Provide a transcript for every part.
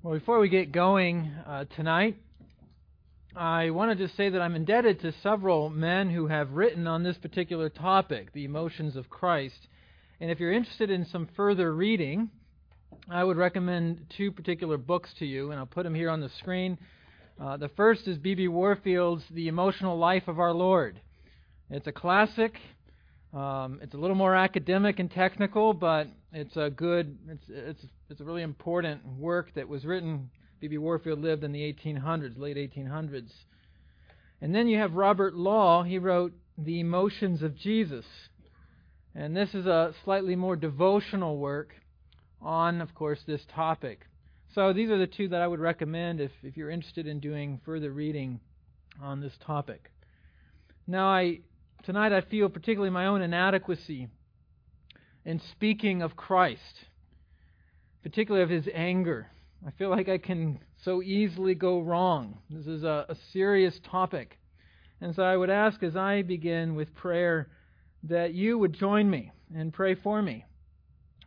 Well, before we get going uh, tonight, I want to just say that I'm indebted to several men who have written on this particular topic, the emotions of Christ. And if you're interested in some further reading, I would recommend two particular books to you, and I'll put them here on the screen. Uh, the first is B.B. Warfield's The Emotional Life of Our Lord. It's a classic. Um, it's a little more academic and technical, but it's a good, it's, it's, it's a really important work that was written. B.B. Warfield lived in the 1800s, late 1800s. And then you have Robert Law. He wrote The Emotions of Jesus. And this is a slightly more devotional work on, of course, this topic. So these are the two that I would recommend if, if you're interested in doing further reading on this topic. Now, I tonight I feel particularly my own inadequacy in speaking of Christ, particularly of his anger. I feel like I can so easily go wrong. This is a, a serious topic. And so I would ask as I begin with prayer that you would join me and pray for me,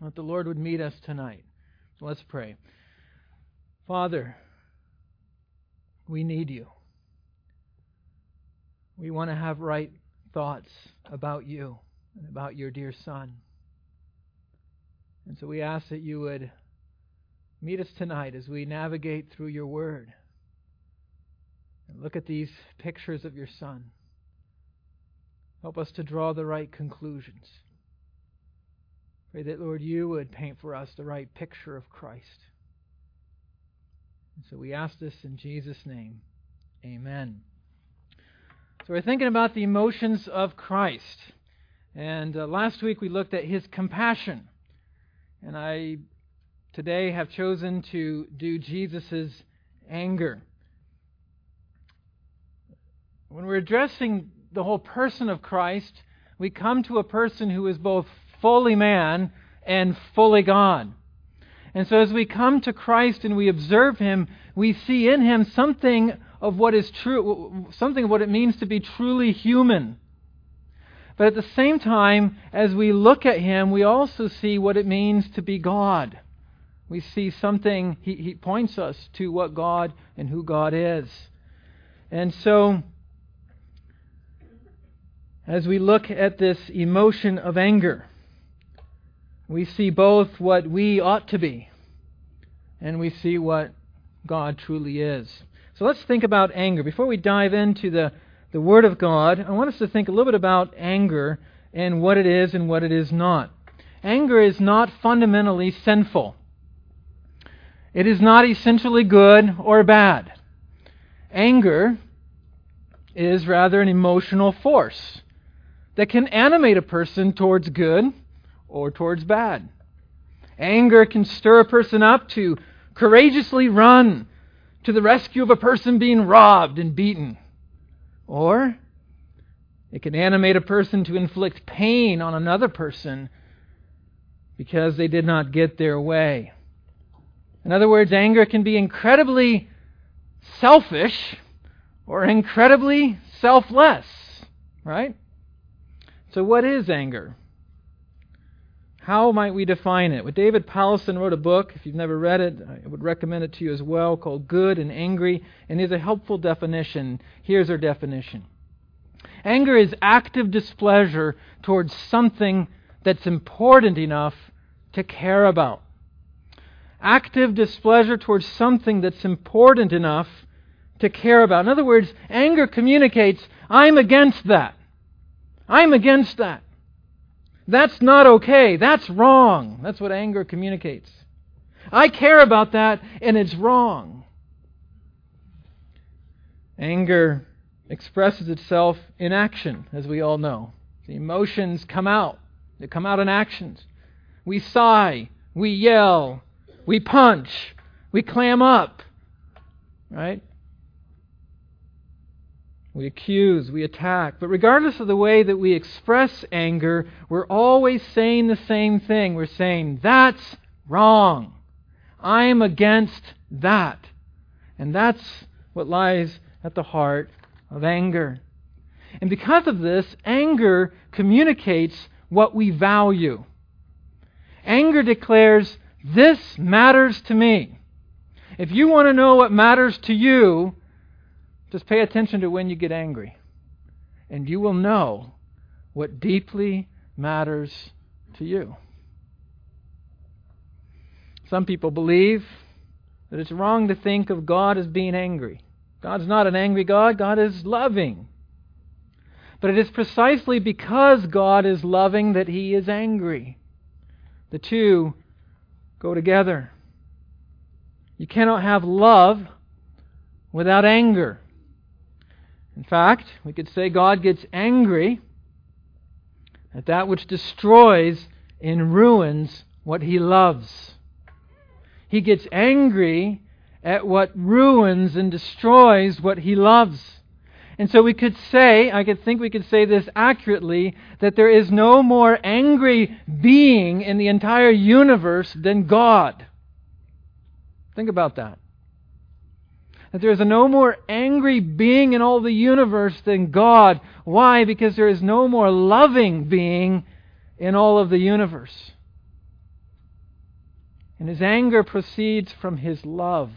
that the Lord would meet us tonight. So let's pray. Father, we need you. We want to have right thoughts about you and about your dear Son. And so we ask that you would meet us tonight as we navigate through your word and look at these pictures of your Son. Help us to draw the right conclusions. Pray that, Lord, you would paint for us the right picture of Christ. And so we ask this in Jesus' name. Amen. So we're thinking about the emotions of Christ. And uh, last week we looked at his compassion. And I today have chosen to do Jesus' anger. When we're addressing the whole person of Christ, we come to a person who is both fully man and fully God. And so as we come to Christ and we observe him, we see in him something of what is true, something of what it means to be truly human. But at the same time, as we look at him, we also see what it means to be God. We see something, he, he points us to what God and who God is. And so, as we look at this emotion of anger, we see both what we ought to be and we see what God truly is. So let's think about anger. Before we dive into the, the Word of God, I want us to think a little bit about anger and what it is and what it is not. Anger is not fundamentally sinful. It is not essentially good or bad. Anger is rather an emotional force that can animate a person towards good or towards bad. Anger can stir a person up to courageously run to the rescue of a person being robbed and beaten. Or it can animate a person to inflict pain on another person because they did not get their way. In other words, anger can be incredibly selfish or incredibly selfless, right? So, what is anger? How might we define it? Well, David Powlison wrote a book. If you've never read it, I would recommend it to you as well, called Good and Angry, and here's a helpful definition. Here's our definition Anger is active displeasure towards something that's important enough to care about. Active displeasure towards something that's important enough to care about. In other words, anger communicates, I'm against that. I'm against that. That's not okay. That's wrong. That's what anger communicates. I care about that, and it's wrong. Anger expresses itself in action, as we all know. The emotions come out, they come out in actions. We sigh, we yell, we punch, we clam up, right? We accuse, we attack. But regardless of the way that we express anger, we're always saying the same thing. We're saying, that's wrong. I'm against that. And that's what lies at the heart of anger. And because of this, anger communicates what we value. Anger declares, This matters to me. If you want to know what matters to you, just pay attention to when you get angry. And you will know what deeply matters to you. Some people believe that it's wrong to think of God as being angry. God's not an angry God, God is loving. But it is precisely because God is loving that he is angry. The two go together. You cannot have love without anger. In fact, we could say God gets angry at that which destroys and ruins what he loves. He gets angry at what ruins and destroys what he loves. And so we could say, I could think we could say this accurately, that there is no more angry being in the entire universe than God. Think about that. That there is no more angry being in all the universe than God. Why? Because there is no more loving being in all of the universe. And his anger proceeds from his love.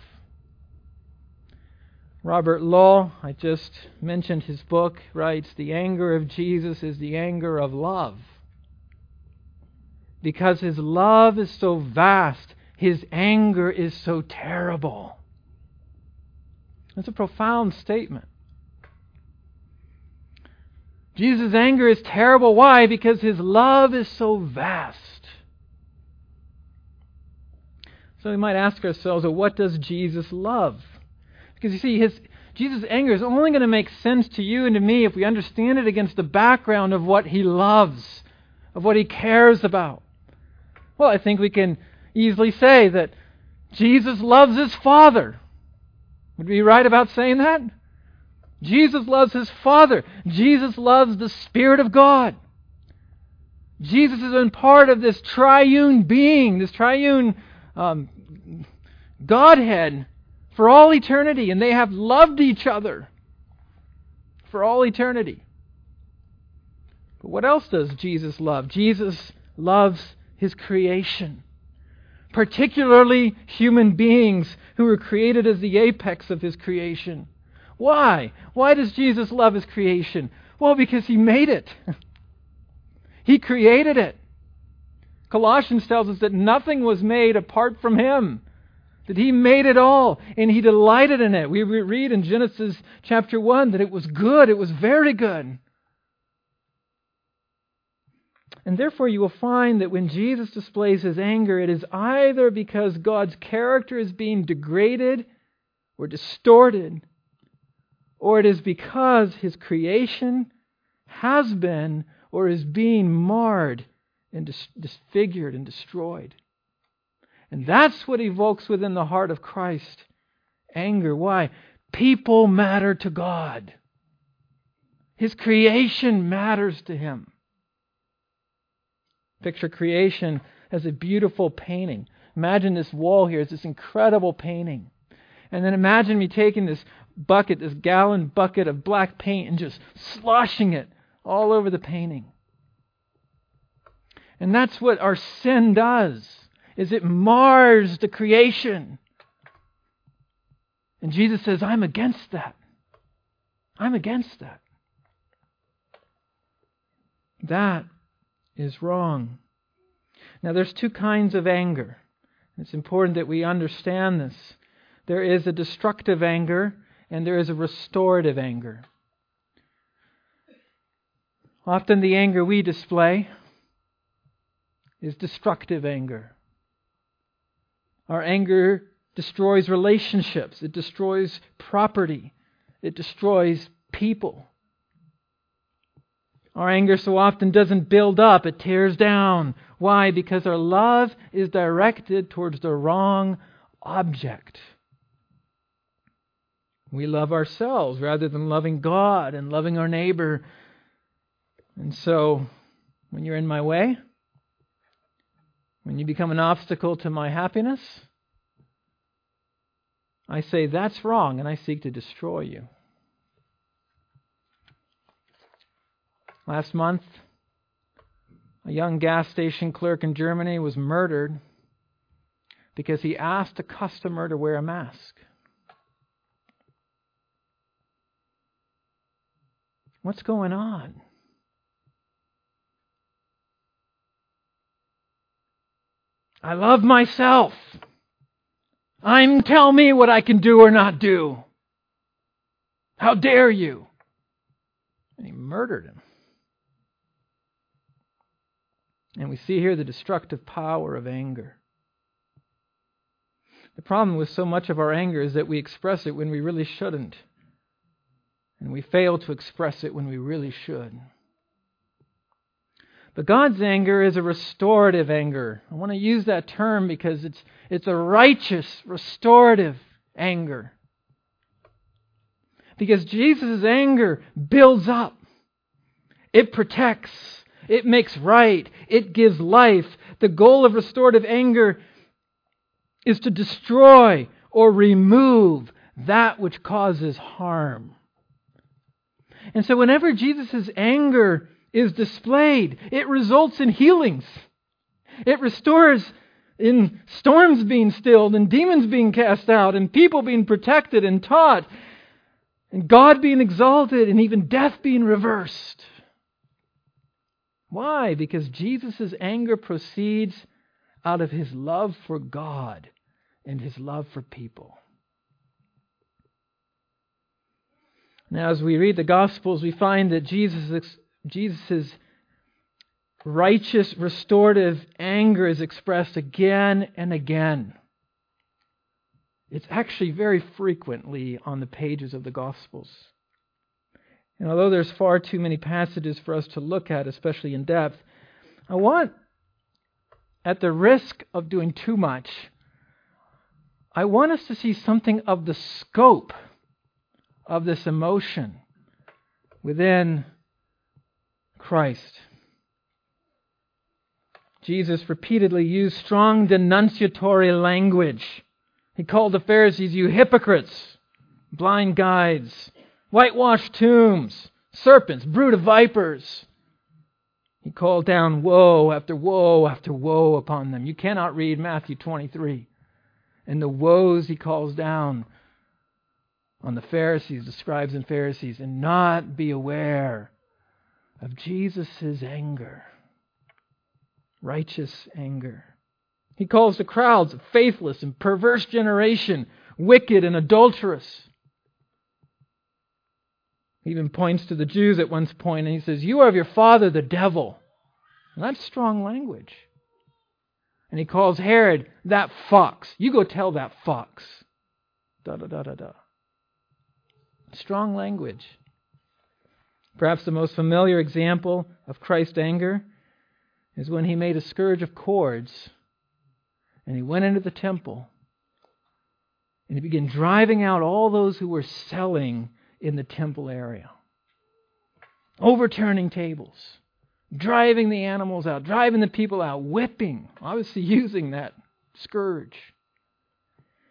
Robert Law, I just mentioned his book, writes The anger of Jesus is the anger of love. Because his love is so vast, his anger is so terrible. That's a profound statement. Jesus' anger is terrible. Why? Because his love is so vast. So we might ask ourselves, well, what does Jesus love? Because you see, his, Jesus' anger is only going to make sense to you and to me if we understand it against the background of what he loves, of what he cares about. Well, I think we can easily say that Jesus loves his Father. Would we be right about saying that? Jesus loves his Father. Jesus loves the Spirit of God. Jesus has been part of this triune being, this triune um, Godhead for all eternity, and they have loved each other for all eternity. But what else does Jesus love? Jesus loves his creation, particularly human beings who were created as the apex of his creation. Why? Why does Jesus love his creation? Well, because he made it. he created it. Colossians tells us that nothing was made apart from him that he made it all and he delighted in it. We read in Genesis chapter 1 that it was good, it was very good. And therefore, you will find that when Jesus displays his anger, it is either because God's character is being degraded or distorted, or it is because his creation has been or is being marred and disfigured and destroyed. And that's what evokes within the heart of Christ anger. Why? People matter to God. His creation matters to him. Picture creation as a beautiful painting. Imagine this wall here, is this incredible painting. And then imagine me taking this bucket, this gallon bucket of black paint, and just sloshing it all over the painting. And that's what our sin does is it mars the creation. And Jesus says, I'm against that. I'm against that. That is wrong. Now, there's two kinds of anger. It's important that we understand this. There is a destructive anger, and there is a restorative anger. Often the anger we display is destructive anger. Our anger destroys relationships, it destroys property, it destroys people. Our anger so often doesn't build up, it tears down. Why? Because our love is directed towards the wrong object. We love ourselves rather than loving God and loving our neighbor. And so, when you're in my way, when you become an obstacle to my happiness, I say that's wrong and I seek to destroy you. Last month, a young gas station clerk in Germany was murdered because he asked a customer to wear a mask. What's going on? I love myself. I'm tell me what I can do or not do. How dare you? And he murdered him. And we see here the destructive power of anger. The problem with so much of our anger is that we express it when we really shouldn't. And we fail to express it when we really should. But God's anger is a restorative anger. I want to use that term because it's, it's a righteous, restorative anger. Because Jesus' anger builds up, it protects, it makes right, it gives life. The goal of restorative anger is to destroy or remove that which causes harm. And so, whenever Jesus' anger is displayed, it results in healings. It restores in storms being stilled and demons being cast out and people being protected and taught and God being exalted and even death being reversed. Why? Because Jesus' anger proceeds out of his love for God and his love for people. Now, as we read the Gospels, we find that Jesus Jesus' righteous, restorative anger is expressed again and again. It's actually very frequently on the pages of the Gospels. And although there's far too many passages for us to look at, especially in depth, I want, at the risk of doing too much, I want us to see something of the scope of this emotion within Christ. Jesus repeatedly used strong denunciatory language. He called the Pharisees, you hypocrites, blind guides, whitewashed tombs, serpents, brood of vipers. He called down woe after woe after woe upon them. You cannot read Matthew 23. And the woes he calls down on the Pharisees, the scribes and Pharisees, and not be aware of Jesus' anger, righteous anger. He calls the crowds a faithless and perverse generation, wicked and adulterous. He even points to the Jews at one point and he says, You are of your father, the devil. And that's strong language. And he calls Herod that fox. You go tell that fox. Da da da da da. Strong language. Perhaps the most familiar example of Christ's anger is when he made a scourge of cords and he went into the temple and he began driving out all those who were selling in the temple area, overturning tables, driving the animals out, driving the people out, whipping, obviously using that scourge.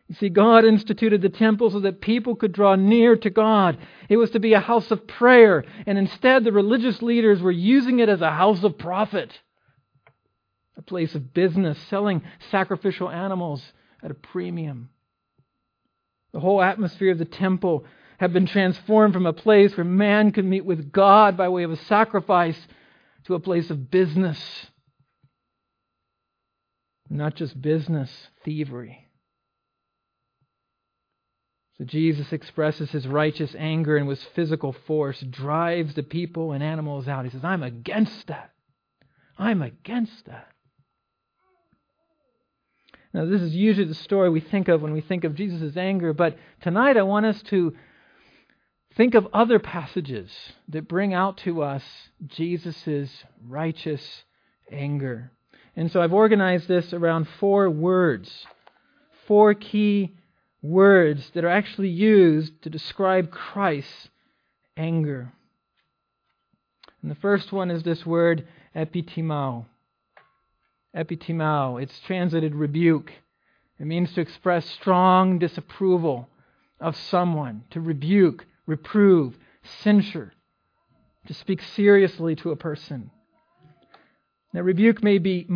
You see, God instituted the temple so that people could draw near to God. It was to be a house of prayer, and instead the religious leaders were using it as a house of profit, a place of business, selling sacrificial animals at a premium. The whole atmosphere of the temple had been transformed from a place where man could meet with God by way of a sacrifice to a place of business. Not just business, thievery. So Jesus expresses his righteous anger and with physical force drives the people and animals out. He says, I'm against that. I'm against that. Now, this is usually the story we think of when we think of Jesus' anger, but tonight I want us to think of other passages that bring out to us Jesus' righteous anger. And so I've organized this around four words, four key words that are actually used to describe Christ's anger. And the first one is this word epitimao. Epitimao. It's translated rebuke. It means to express strong disapproval of someone, to rebuke, reprove, censure, to speak seriously to a person. Now, rebuke may be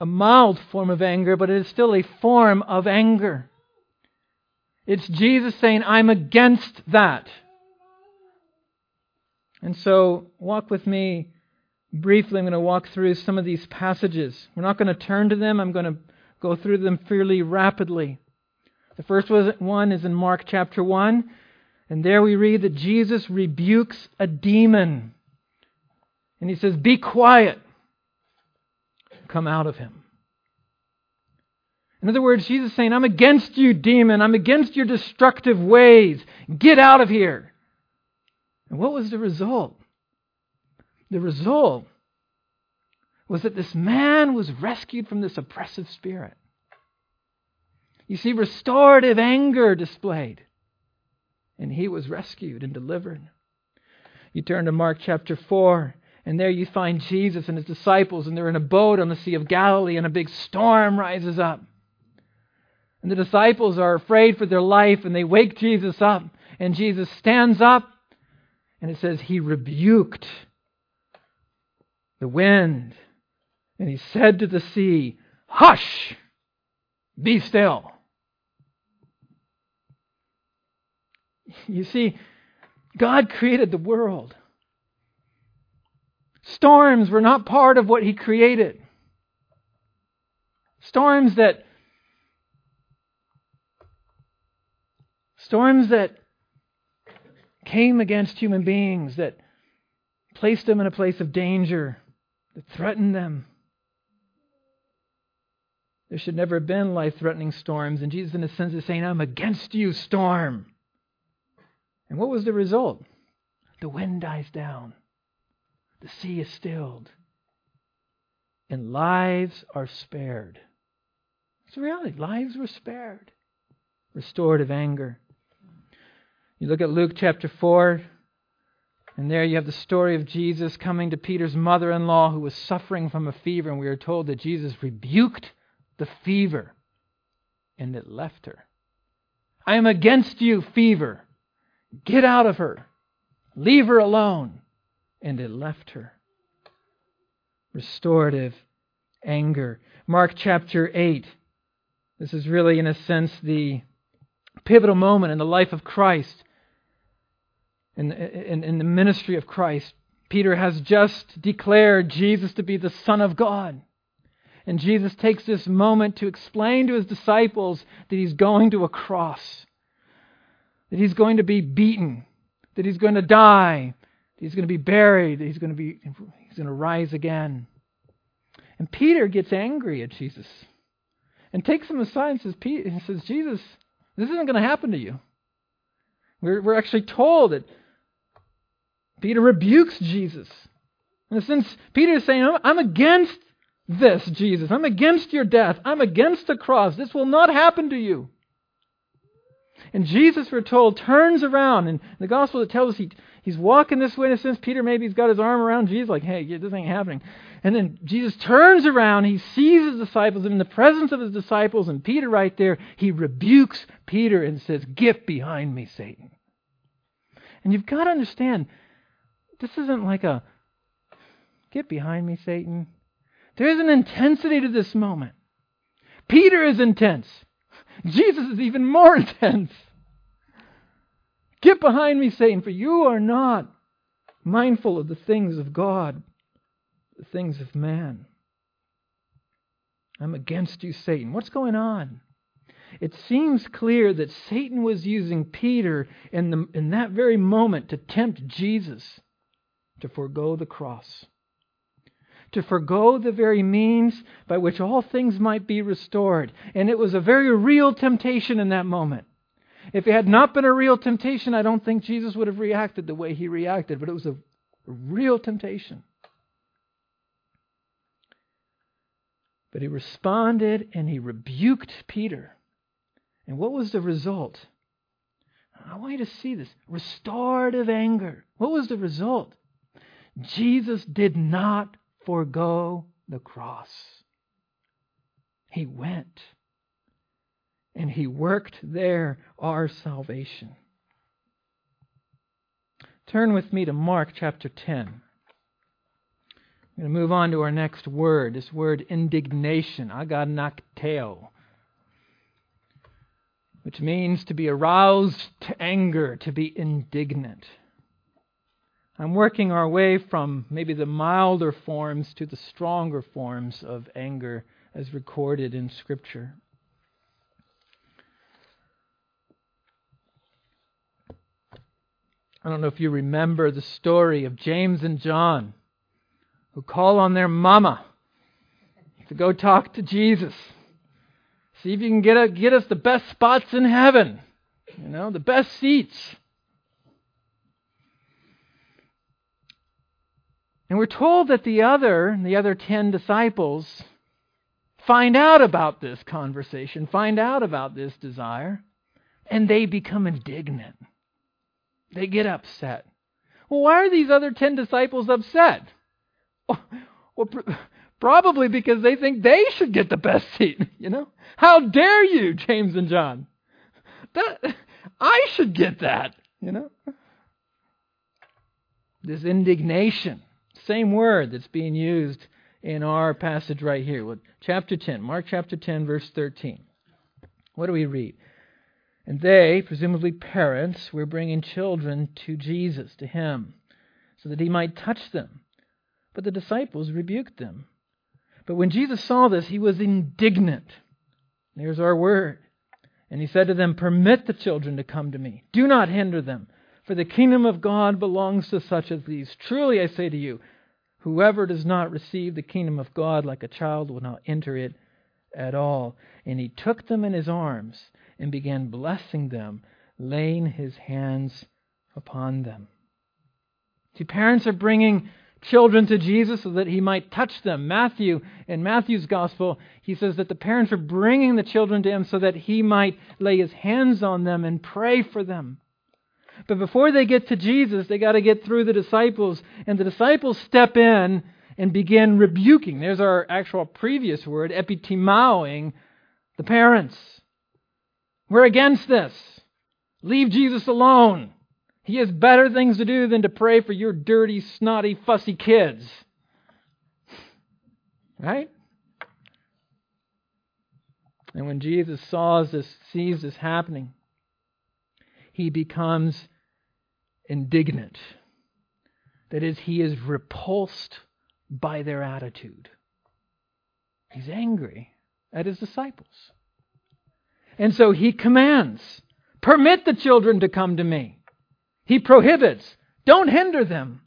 a mild form of anger, but it is still a form of anger. It's Jesus saying, I'm against that. And so, walk with me briefly. I'm going to walk through some of these passages. We're not going to turn to them, I'm going to go through them fairly rapidly. The first one is in Mark chapter 1, and there we read that Jesus rebukes a demon. And he says, Be quiet, come out of him. In other words, Jesus is saying, I'm against you, demon. I'm against your destructive ways. Get out of here. And what was the result? The result was that this man was rescued from this oppressive spirit. You see, restorative anger displayed. And he was rescued and delivered. You turn to Mark chapter 4, and there you find Jesus and his disciples, and they're in a boat on the Sea of Galilee, and a big storm rises up. And the disciples are afraid for their life, and they wake Jesus up. And Jesus stands up, and it says he rebuked the wind. And he said to the sea, Hush! Be still. You see, God created the world. Storms were not part of what He created. Storms that storms that came against human beings, that placed them in a place of danger, that threatened them. There should never have been life threatening storms, and Jesus, in a sense, is saying, I'm against you, storm. And what was the result? The wind dies down, the sea is stilled, and lives are spared. It's the reality. Lives were spared. Restorative anger. You look at Luke chapter 4, and there you have the story of Jesus coming to Peter's mother in law who was suffering from a fever, and we are told that Jesus rebuked the fever, and it left her. I am against you, fever. Get out of her. Leave her alone. And it left her. Restorative anger. Mark chapter 8. This is really, in a sense, the pivotal moment in the life of Christ, in, in, in the ministry of Christ. Peter has just declared Jesus to be the Son of God. And Jesus takes this moment to explain to his disciples that he's going to a cross that he's going to be beaten, that he's going to die, that he's going to be buried, that he's going to be he's going to rise again. And Peter gets angry at Jesus and takes him aside and says, he says, Jesus, this isn't going to happen to you. We're, we're actually told that Peter rebukes Jesus. And since Peter is saying, I'm against this, Jesus. I'm against your death. I'm against the cross. This will not happen to you. And Jesus, we're told, turns around. And the gospel that tells us he, he's walking this way in a sense. Peter maybe he's got his arm around Jesus, like, hey, this ain't happening. And then Jesus turns around. He sees his disciples. And in the presence of his disciples and Peter right there, he rebukes Peter and says, Get behind me, Satan. And you've got to understand, this isn't like a, Get behind me, Satan. There's an intensity to this moment. Peter is intense. Jesus is even more intense. Get behind me, Satan, for you are not mindful of the things of God, the things of man. I'm against you, Satan. What's going on? It seems clear that Satan was using Peter in, the, in that very moment to tempt Jesus to forego the cross, to forego the very means by which all things might be restored. And it was a very real temptation in that moment. If it had not been a real temptation, I don't think Jesus would have reacted the way he reacted, but it was a, real temptation. But he responded and he rebuked Peter. And what was the result? I want you to see this restorative anger. What was the result? Jesus did not forego the cross. He went and he worked there our salvation. Turn with me to Mark chapter 10. I'm going to move on to our next word, this word indignation, aganakteo, which means to be aroused to anger, to be indignant. I'm working our way from maybe the milder forms to the stronger forms of anger as recorded in Scripture. I don't know if you remember the story of James and John who call on their mama to go talk to Jesus. See if you can get, a, get us the best spots in heaven, you know, the best seats. And we're told that the other, the other ten disciples, find out about this conversation, find out about this desire, and they become indignant. They get upset. Well, why are these other ten disciples upset? Oh, well, probably because they think they should get the best seat, you know? How dare you, James and John? That I should get that, you know? This indignation, same word that's being used in our passage right here, chapter 10, Mark chapter 10 verse 13. What do we read? And they, presumably parents, were bringing children to Jesus, to him, so that he might touch them. But the disciples rebuked them. But when Jesus saw this, he was indignant. There's our word. And he said to them, Permit the children to come to me. Do not hinder them, for the kingdom of God belongs to such as these. Truly I say to you, whoever does not receive the kingdom of God like a child will not enter it at all. And he took them in his arms and began blessing them, laying his hands upon them. See, parents are bringing children to Jesus so that he might touch them. Matthew, in Matthew's gospel, he says that the parents are bringing the children to him so that he might lay his hands on them and pray for them. But before they get to Jesus, they got to get through the disciples, and the disciples step in and begin rebuking. There's our actual previous word, epitimaoing the parents. We're against this. Leave Jesus alone. He has better things to do than to pray for your dirty, snotty, fussy kids. Right? And when Jesus saws this, sees this happening, he becomes indignant. That is, he is repulsed by their attitude. He's angry at his disciples. And so he commands, Permit the children to come to me. He prohibits. Don't hinder them.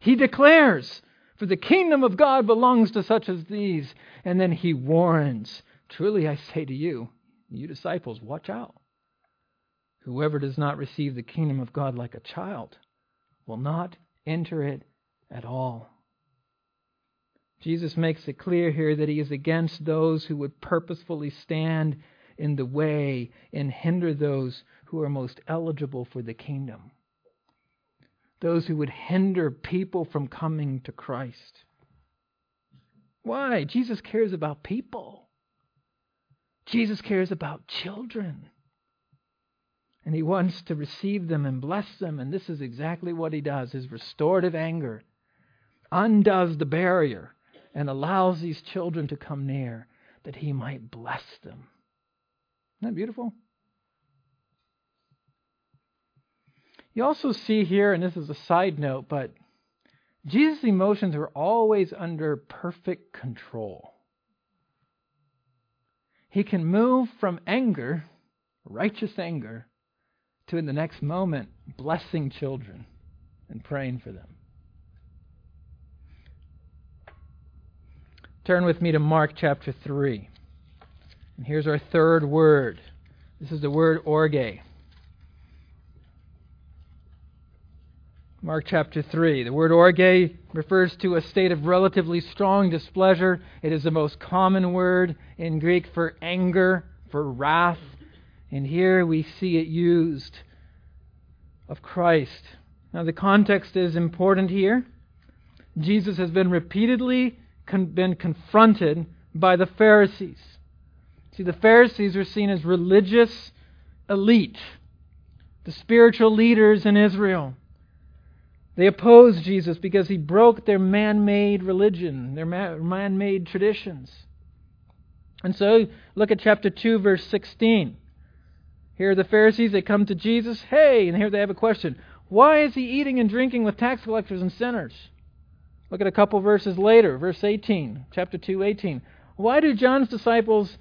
He declares, For the kingdom of God belongs to such as these. And then he warns, Truly I say to you, you disciples, watch out. Whoever does not receive the kingdom of God like a child will not enter it at all. Jesus makes it clear here that he is against those who would purposefully stand in the way and hinder those who are most eligible for the kingdom those who would hinder people from coming to Christ. Why? Jesus cares about people. Jesus cares about children. And he wants to receive them and bless them, and this is exactly what he does. His restorative anger undoes the barrier and allows these children to come near that he might bless them. Isn't that beautiful? You also see here, and this is a side note, but Jesus' emotions are always under perfect control. He can move from anger, righteous anger, to in the next moment blessing children and praying for them. Turn with me to Mark chapter 3. And here's our third word. This is the word orge. Mark chapter 3. The word orge refers to a state of relatively strong displeasure. It is the most common word in Greek for anger, for wrath. And here we see it used of Christ. Now, the context is important here. Jesus has been repeatedly con- been confronted by the Pharisees. See, the Pharisees are seen as religious elite, the spiritual leaders in Israel. They opposed Jesus because he broke their man made religion, their man made traditions. And so, look at chapter 2, verse 16. Here are the Pharisees. They come to Jesus. Hey, and here they have a question. Why is he eating and drinking with tax collectors and sinners? Look at a couple verses later, verse 18, chapter 2, 18. Why do John's disciples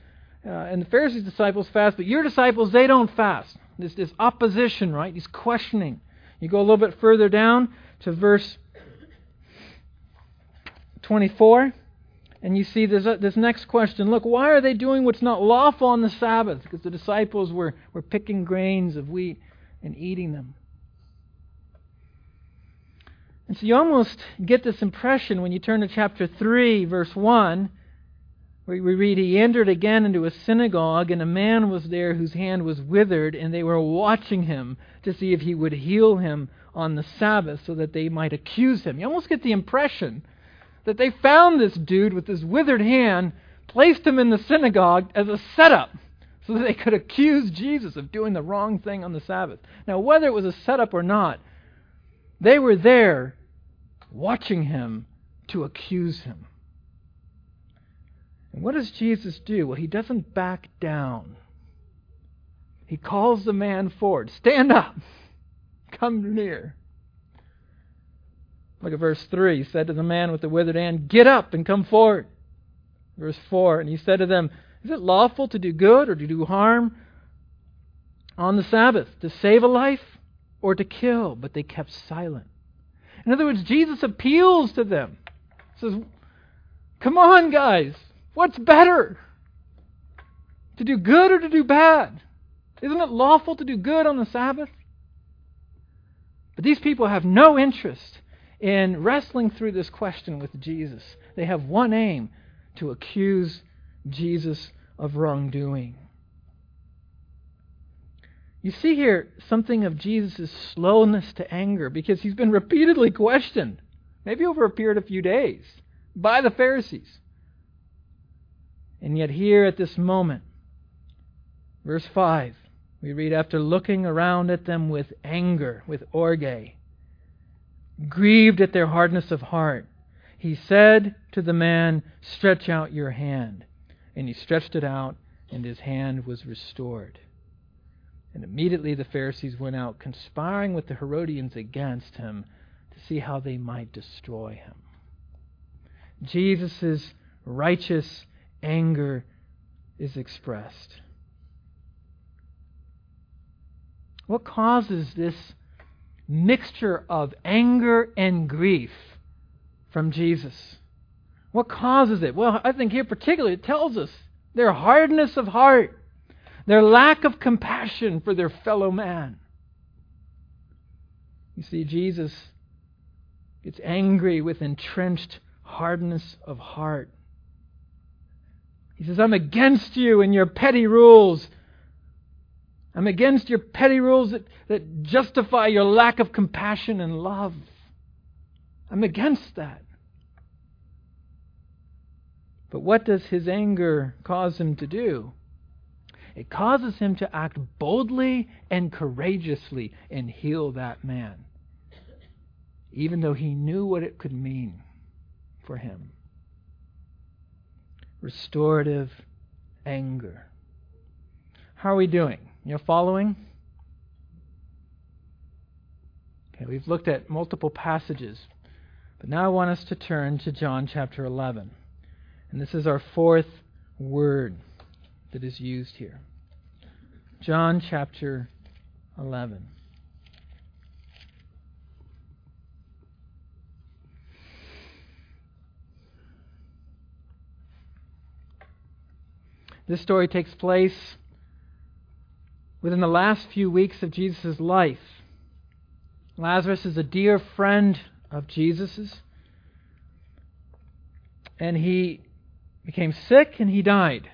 uh, and the Pharisees' disciples fast, but your disciples, they don't fast? This, this opposition, right? He's questioning. You go a little bit further down to verse 24. And you see this, uh, this next question. Look, why are they doing what's not lawful on the Sabbath? Because the disciples were, were picking grains of wheat and eating them. And so you almost get this impression when you turn to chapter 3, verse 1, where we read, He entered again into a synagogue, and a man was there whose hand was withered, and they were watching him to see if he would heal him on the Sabbath so that they might accuse him. You almost get the impression that they found this dude with this withered hand, placed him in the synagogue as a setup so that they could accuse Jesus of doing the wrong thing on the Sabbath. Now, whether it was a setup or not, they were there watching him to accuse him. And what does Jesus do? Well, he doesn't back down. He calls the man forward Stand up, come near. Look at verse 3. He said to the man with the withered hand, Get up and come forward. Verse 4. And he said to them, Is it lawful to do good or to do harm on the Sabbath, to save a life or to kill? But they kept silent. In other words, Jesus appeals to them. He says, Come on, guys. What's better? To do good or to do bad? Isn't it lawful to do good on the Sabbath? But these people have no interest in wrestling through this question with Jesus. They have one aim to accuse Jesus of wrongdoing. You see here something of Jesus' slowness to anger because he's been repeatedly questioned, maybe over a period of a few days, by the Pharisees. And yet, here at this moment, verse 5, we read, After looking around at them with anger, with orge, grieved at their hardness of heart, he said to the man, Stretch out your hand. And he stretched it out, and his hand was restored. And immediately the Pharisees went out, conspiring with the Herodians against him to see how they might destroy him. Jesus' righteous anger is expressed. What causes this mixture of anger and grief from Jesus. What causes it? Well, I think here particularly it tells us their hardness of heart, their lack of compassion for their fellow man. You see, Jesus gets angry with entrenched hardness of heart. He says, I'm against you and your petty rules. I'm against your petty rules that, that justify your lack of compassion and love. I'm against that. But what does his anger cause him to do? It causes him to act boldly and courageously and heal that man, even though he knew what it could mean for him. Restorative anger. How are we doing? You're following? Okay, we've looked at multiple passages, but now I want us to turn to John chapter 11. And this is our fourth word that is used here. John chapter 11. This story takes place within the last few weeks of Jesus' life. Lazarus is a dear friend of Jesus's, and he became sick and he died.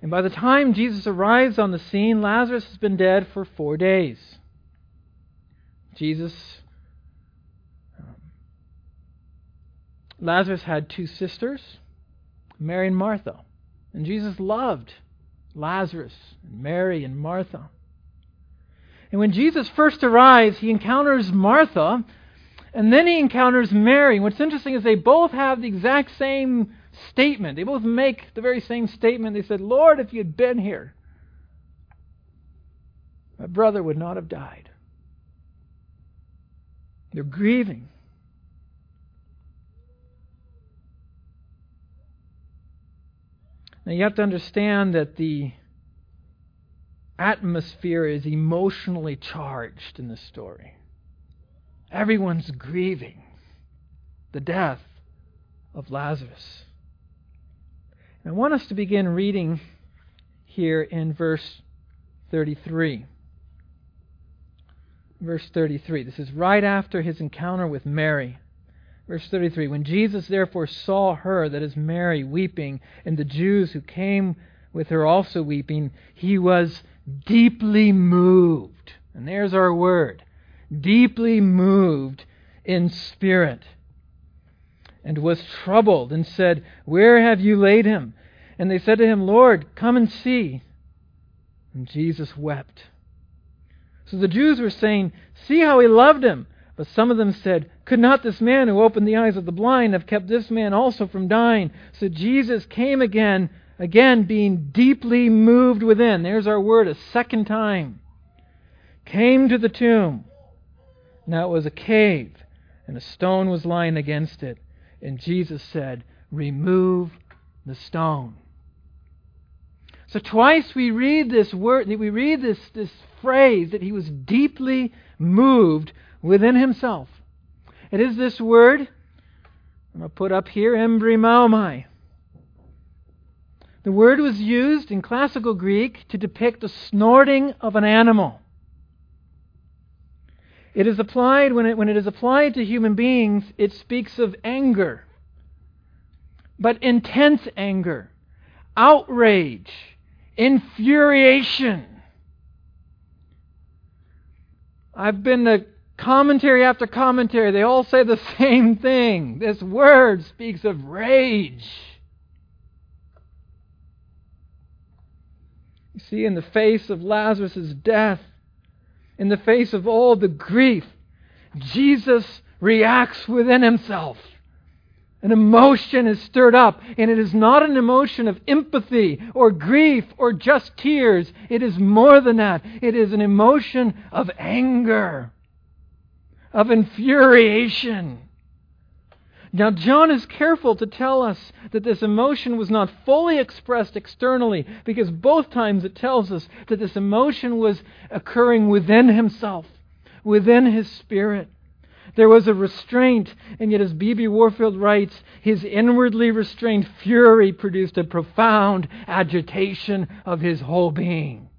And by the time Jesus arrives on the scene, Lazarus has been dead for four days. Jesus, um, Lazarus had two sisters, Mary and Martha, and Jesus loved Lazarus, and Mary, and Martha. And when Jesus first arrives, he encounters Martha, And then he encounters Mary. What's interesting is they both have the exact same statement. They both make the very same statement. They said, Lord, if you had been here, my brother would not have died. They're grieving. Now you have to understand that the atmosphere is emotionally charged in this story. Everyone's grieving the death of Lazarus. And I want us to begin reading here in verse 33. Verse 33. This is right after his encounter with Mary. Verse 33 When Jesus therefore saw her, that is Mary, weeping, and the Jews who came with her also weeping, he was deeply moved. And there's our word deeply moved in spirit, and was troubled, and said, Where have you laid him? And they said to him, Lord, come and see. And Jesus wept. So the Jews were saying, See how he loved him. But some of them said, Could not this man who opened the eyes of the blind have kept this man also from dying? So Jesus came again, again being deeply moved within. There's our word a second time. Came to the tomb. Now it was a cave, and a stone was lying against it. And Jesus said, Remove the stone. So twice we read this word, we read this, this phrase that he was deeply moved within himself. It is this word, I'm going to put up here, embrimaomai. The word was used in classical Greek to depict the snorting of an animal. It is applied, when it, when it is applied to human beings, it speaks of anger. But intense anger, outrage, infuriation. I've been to commentary after commentary. They all say the same thing. This word speaks of rage. You see, in the face of Lazarus' death, in the face of all the grief, Jesus reacts within himself. An emotion is stirred up, and it is not an emotion of empathy or grief or just tears. It is more than that. It is an emotion of anger, of infuriation. Now, John is careful to tell us that this emotion was not fully expressed externally, because both times it tells us that this emotion was occurring within himself, within his spirit. There was a restraint, and yet, as B.B. Warfield writes, his inwardly restrained fury produced a profound agitation of his whole being.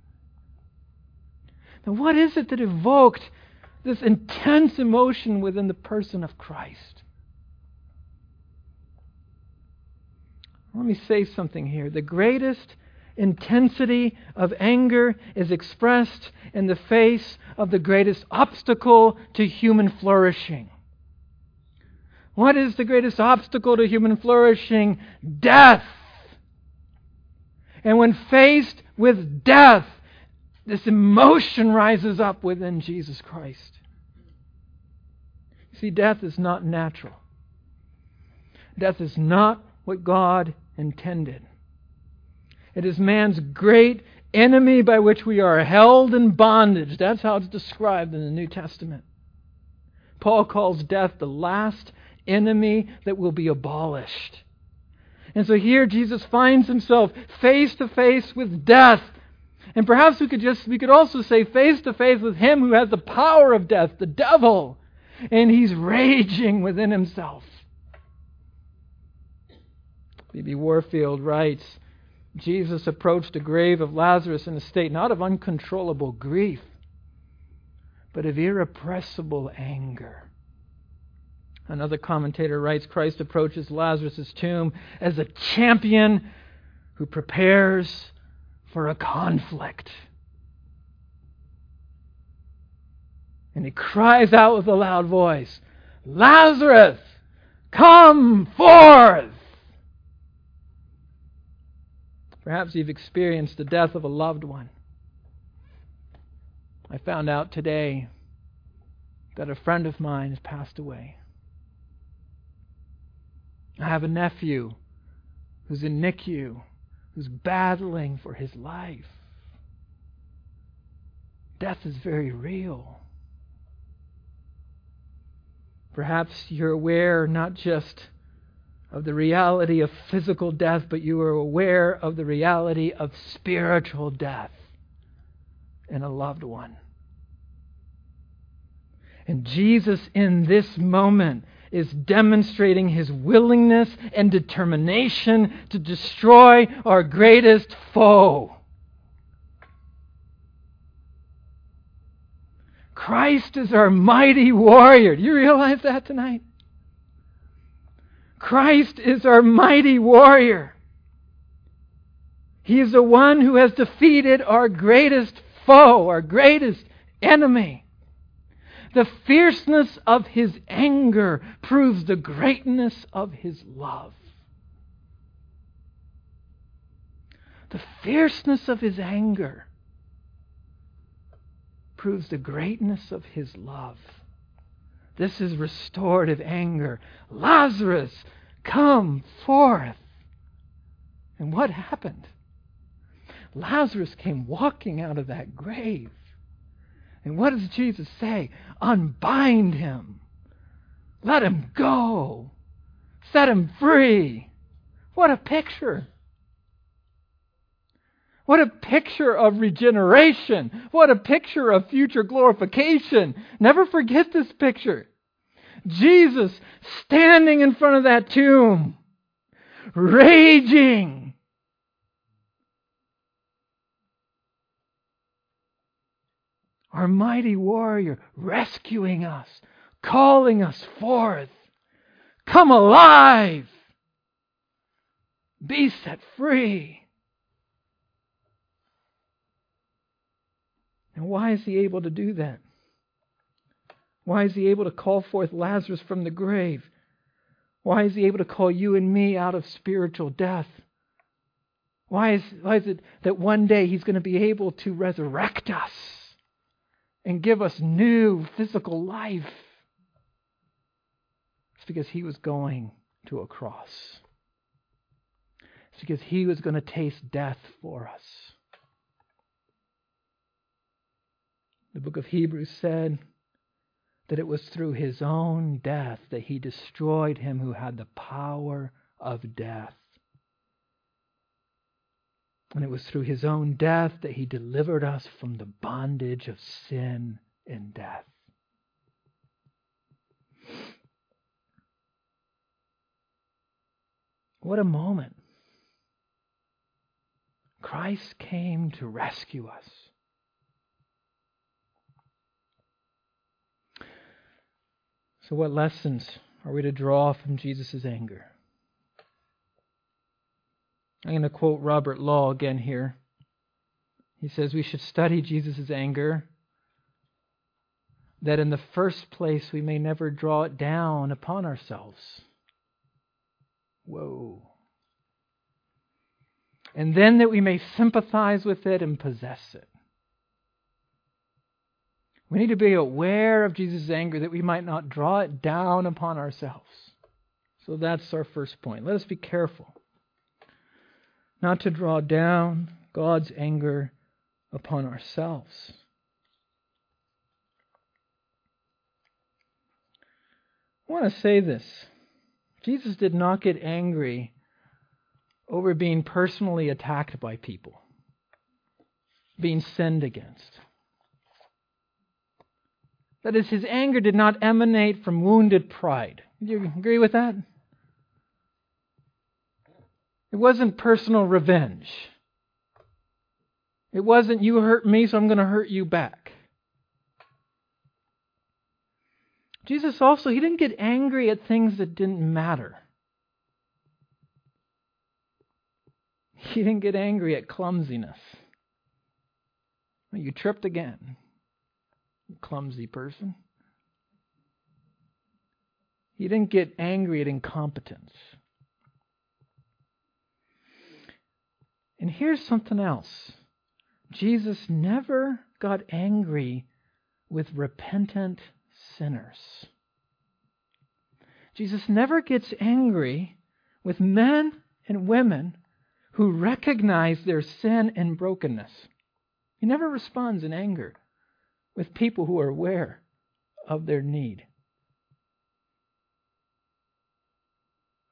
Now, what is it that evoked this intense emotion within the person of Christ? Let me say something here. The greatest intensity of anger is expressed in the face of the greatest obstacle to human flourishing. What is the greatest obstacle to human flourishing? Death. And when faced with death, this emotion rises up within Jesus Christ. See, death is not natural. Death is not what God intended. It is man's great enemy by which we are held in bondage. That's how it's described in the New Testament. Paul calls death the last enemy that will be abolished. And so here Jesus finds himself face to face with death. And perhaps we could just we could also say face to face with him who has the power of death, the devil. And he's raging within himself. B.B. Warfield writes Jesus approached the grave of Lazarus in a state not of uncontrollable grief, but of irrepressible anger. Another commentator writes Christ approaches Lazarus' tomb as a champion who prepares for a conflict. And he cries out with a loud voice, Lazarus, come forth! Perhaps you've experienced the death of a loved one. I found out today that a friend of mine has passed away. I have a nephew who's in NICU, who's battling for his life. Death is very real. Perhaps you're aware not just of the reality of physical death, but you are aware of the reality of spiritual death in a loved one. And Jesus, in this moment, is demonstrating his willingness and determination to destroy our greatest foe. Christ is our mighty warrior. Do you realize that tonight? Christ is our mighty warrior. He is the one who has defeated our greatest foe, our greatest enemy. The fierceness of his anger proves the greatness of his love. The fierceness of his anger proves the greatness of his love. This is restorative anger. Lazarus, come forth. And what happened? Lazarus came walking out of that grave. And what does Jesus say? Unbind him. Let him go. Set him free. What a picture. What a picture of regeneration. What a picture of future glorification. Never forget this picture. Jesus standing in front of that tomb, raging. Our mighty warrior rescuing us, calling us forth. Come alive. Be set free. And why is he able to do that? Why is he able to call forth Lazarus from the grave? Why is he able to call you and me out of spiritual death? Why is, why is it that one day he's going to be able to resurrect us and give us new physical life? It's because he was going to a cross. It's because he was going to taste death for us. The book of Hebrews said that it was through his own death that he destroyed him who had the power of death. And it was through his own death that he delivered us from the bondage of sin and death. What a moment. Christ came to rescue us. So, what lessons are we to draw from Jesus' anger? I'm going to quote Robert Law again here. He says we should study Jesus' anger, that in the first place we may never draw it down upon ourselves. Whoa. And then that we may sympathize with it and possess it. We need to be aware of Jesus' anger that we might not draw it down upon ourselves. So that's our first point. Let us be careful not to draw down God's anger upon ourselves. I want to say this Jesus did not get angry over being personally attacked by people, being sinned against. That is, his anger did not emanate from wounded pride. Do you agree with that? It wasn't personal revenge. It wasn't, you hurt me, so I'm going to hurt you back. Jesus also, he didn't get angry at things that didn't matter. He didn't get angry at clumsiness. You tripped again clumsy person. He didn't get angry at incompetence. And here's something else Jesus never got angry with repentant sinners. Jesus never gets angry with men and women who recognize their sin and brokenness. He never responds in anger with people who are aware of their need.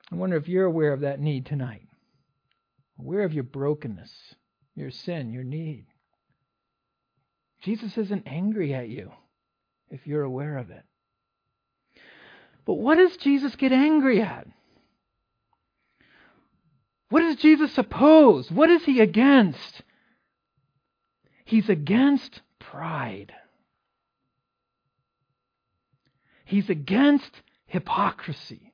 I wonder if you're aware of that need tonight. Aware of your brokenness, your sin, your need. Jesus isn't angry at you if you're aware of it. But what does Jesus get angry at? What does Jesus oppose? What is he against? He's against pride. He's against hypocrisy.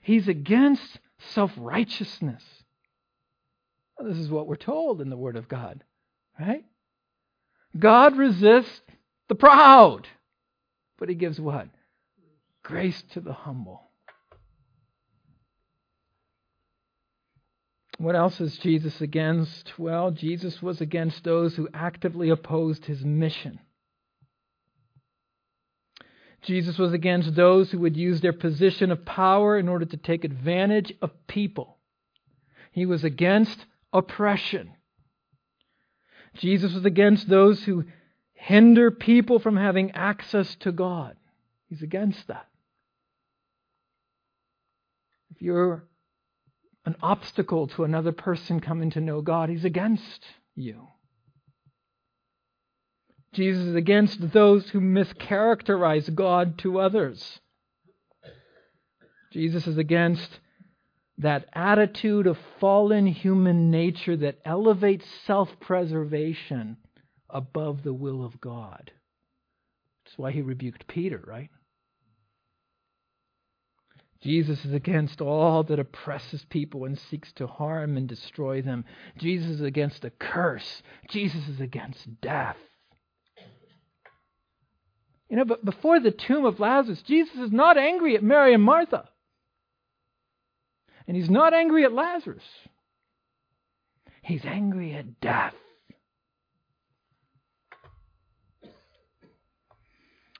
He's against self righteousness. Well, this is what we're told in the Word of God, right? God resists the proud, but He gives what? Grace to the humble. What else is Jesus against? Well, Jesus was against those who actively opposed his mission. Jesus was against those who would use their position of power in order to take advantage of people. He was against oppression. Jesus was against those who hinder people from having access to God. He's against that. If you're an obstacle to another person coming to know God, he's against you. Jesus is against those who mischaracterize God to others. Jesus is against that attitude of fallen human nature that elevates self preservation above the will of God. That's why he rebuked Peter, right? Jesus is against all that oppresses people and seeks to harm and destroy them. Jesus is against the curse. Jesus is against death. You know, but before the tomb of Lazarus, Jesus is not angry at Mary and Martha. And he's not angry at Lazarus. He's angry at death.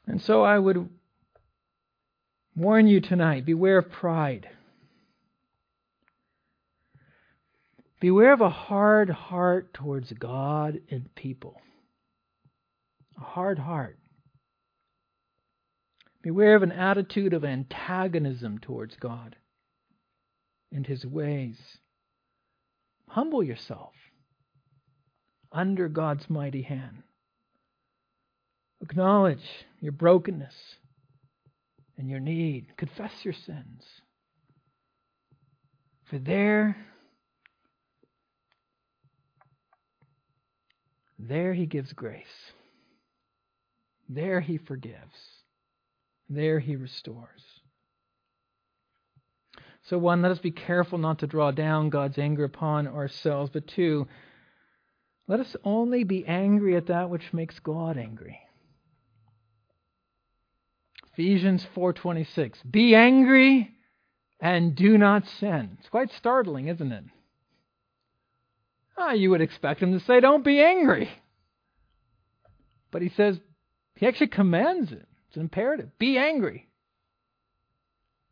And so I would warn you tonight beware of pride. Beware of a hard heart towards God and people. A hard heart. Beware of an attitude of antagonism towards God and His ways. Humble yourself under God's mighty hand. Acknowledge your brokenness and your need. Confess your sins. For there, there He gives grace. There He forgives. There he restores. So, one, let us be careful not to draw down God's anger upon ourselves. But two, let us only be angry at that which makes God angry. Ephesians 4:26 Be angry and do not sin. It's quite startling, isn't it? Ah, you would expect him to say don't be angry. But he says he actually commands it. It's an imperative. Be angry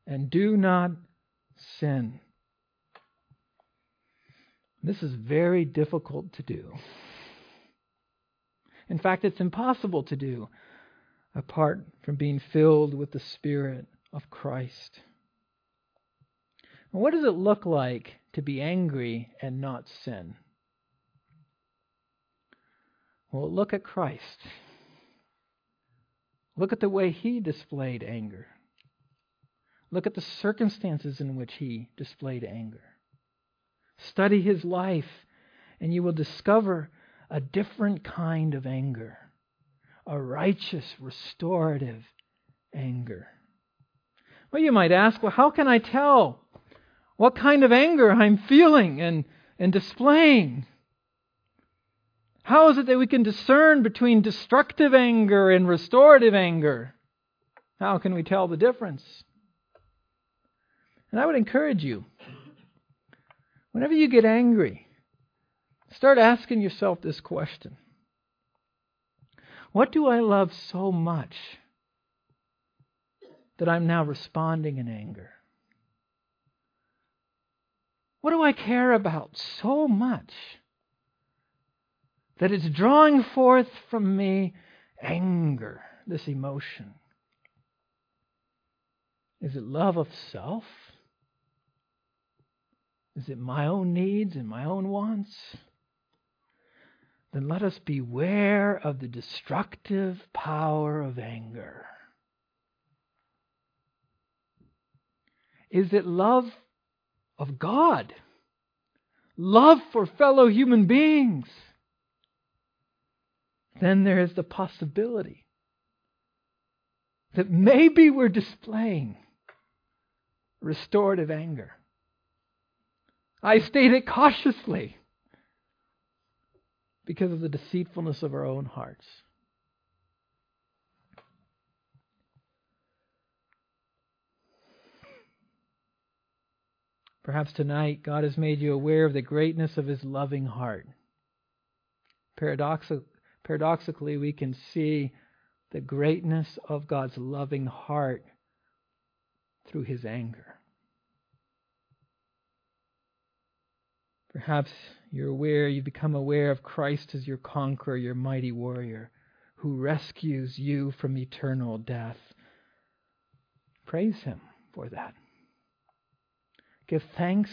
and do not sin. This is very difficult to do. In fact, it's impossible to do apart from being filled with the Spirit of Christ. what does it look like to be angry and not sin? Well, look at Christ. Look at the way he displayed anger. Look at the circumstances in which he displayed anger. Study his life, and you will discover a different kind of anger a righteous, restorative anger. Well, you might ask, well, how can I tell what kind of anger I'm feeling and, and displaying? How is it that we can discern between destructive anger and restorative anger? How can we tell the difference? And I would encourage you, whenever you get angry, start asking yourself this question What do I love so much that I'm now responding in anger? What do I care about so much that it's drawing forth from me anger, this emotion? Is it love of self? Is it my own needs and my own wants? Then let us beware of the destructive power of anger. Is it love of God? Love for fellow human beings? Then there is the possibility that maybe we're displaying restorative anger. I state it cautiously because of the deceitfulness of our own hearts. Perhaps tonight God has made you aware of the greatness of His loving heart. Paradoxically, we can see the greatness of God's loving heart through His anger. Perhaps you're aware, you become aware of Christ as your conqueror, your mighty warrior, who rescues you from eternal death. Praise Him for that. Give thanks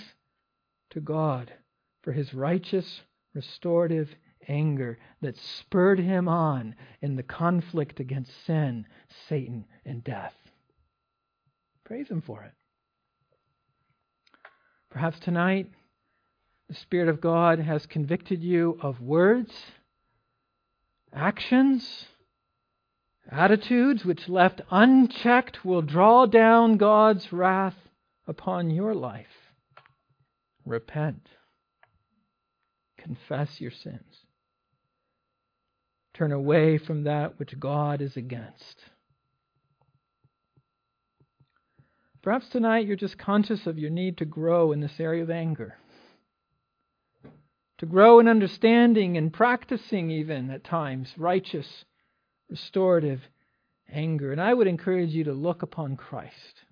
to God for His righteous, restorative anger that spurred Him on in the conflict against sin, Satan, and death. Praise Him for it. Perhaps tonight the Spirit of God has convicted you of words, actions, attitudes which left unchecked will draw down God's wrath upon your life. Repent. Confess your sins. Turn away from that which God is against. Perhaps tonight you're just conscious of your need to grow in this area of anger to grow in understanding and practicing, even at times, righteous, restorative anger. And I would encourage you to look upon Christ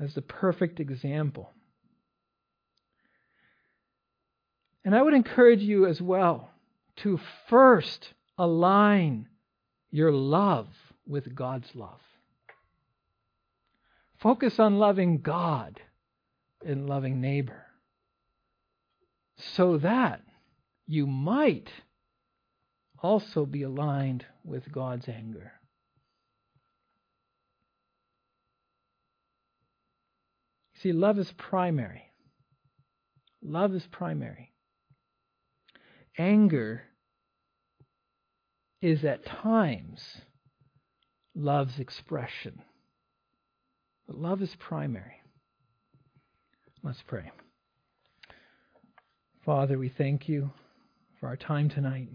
as the perfect example. And I would encourage you as well to first align your love with God's love. Focus on loving God and loving neighbor so that you might also be aligned with God's anger. See, love is primary. Love is primary. Anger is at times love's expression. But love is primary. Let's pray. Father, we thank you for our time tonight.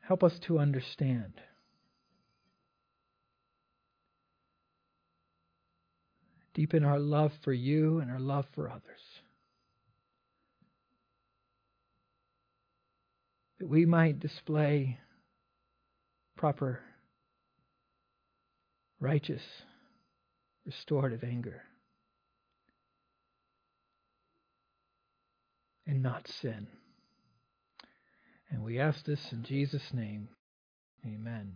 Help us to understand. Deepen our love for you and our love for others. That we might display proper righteous, restorative anger, and not sin. And we ask this in Jesus' name. Amen.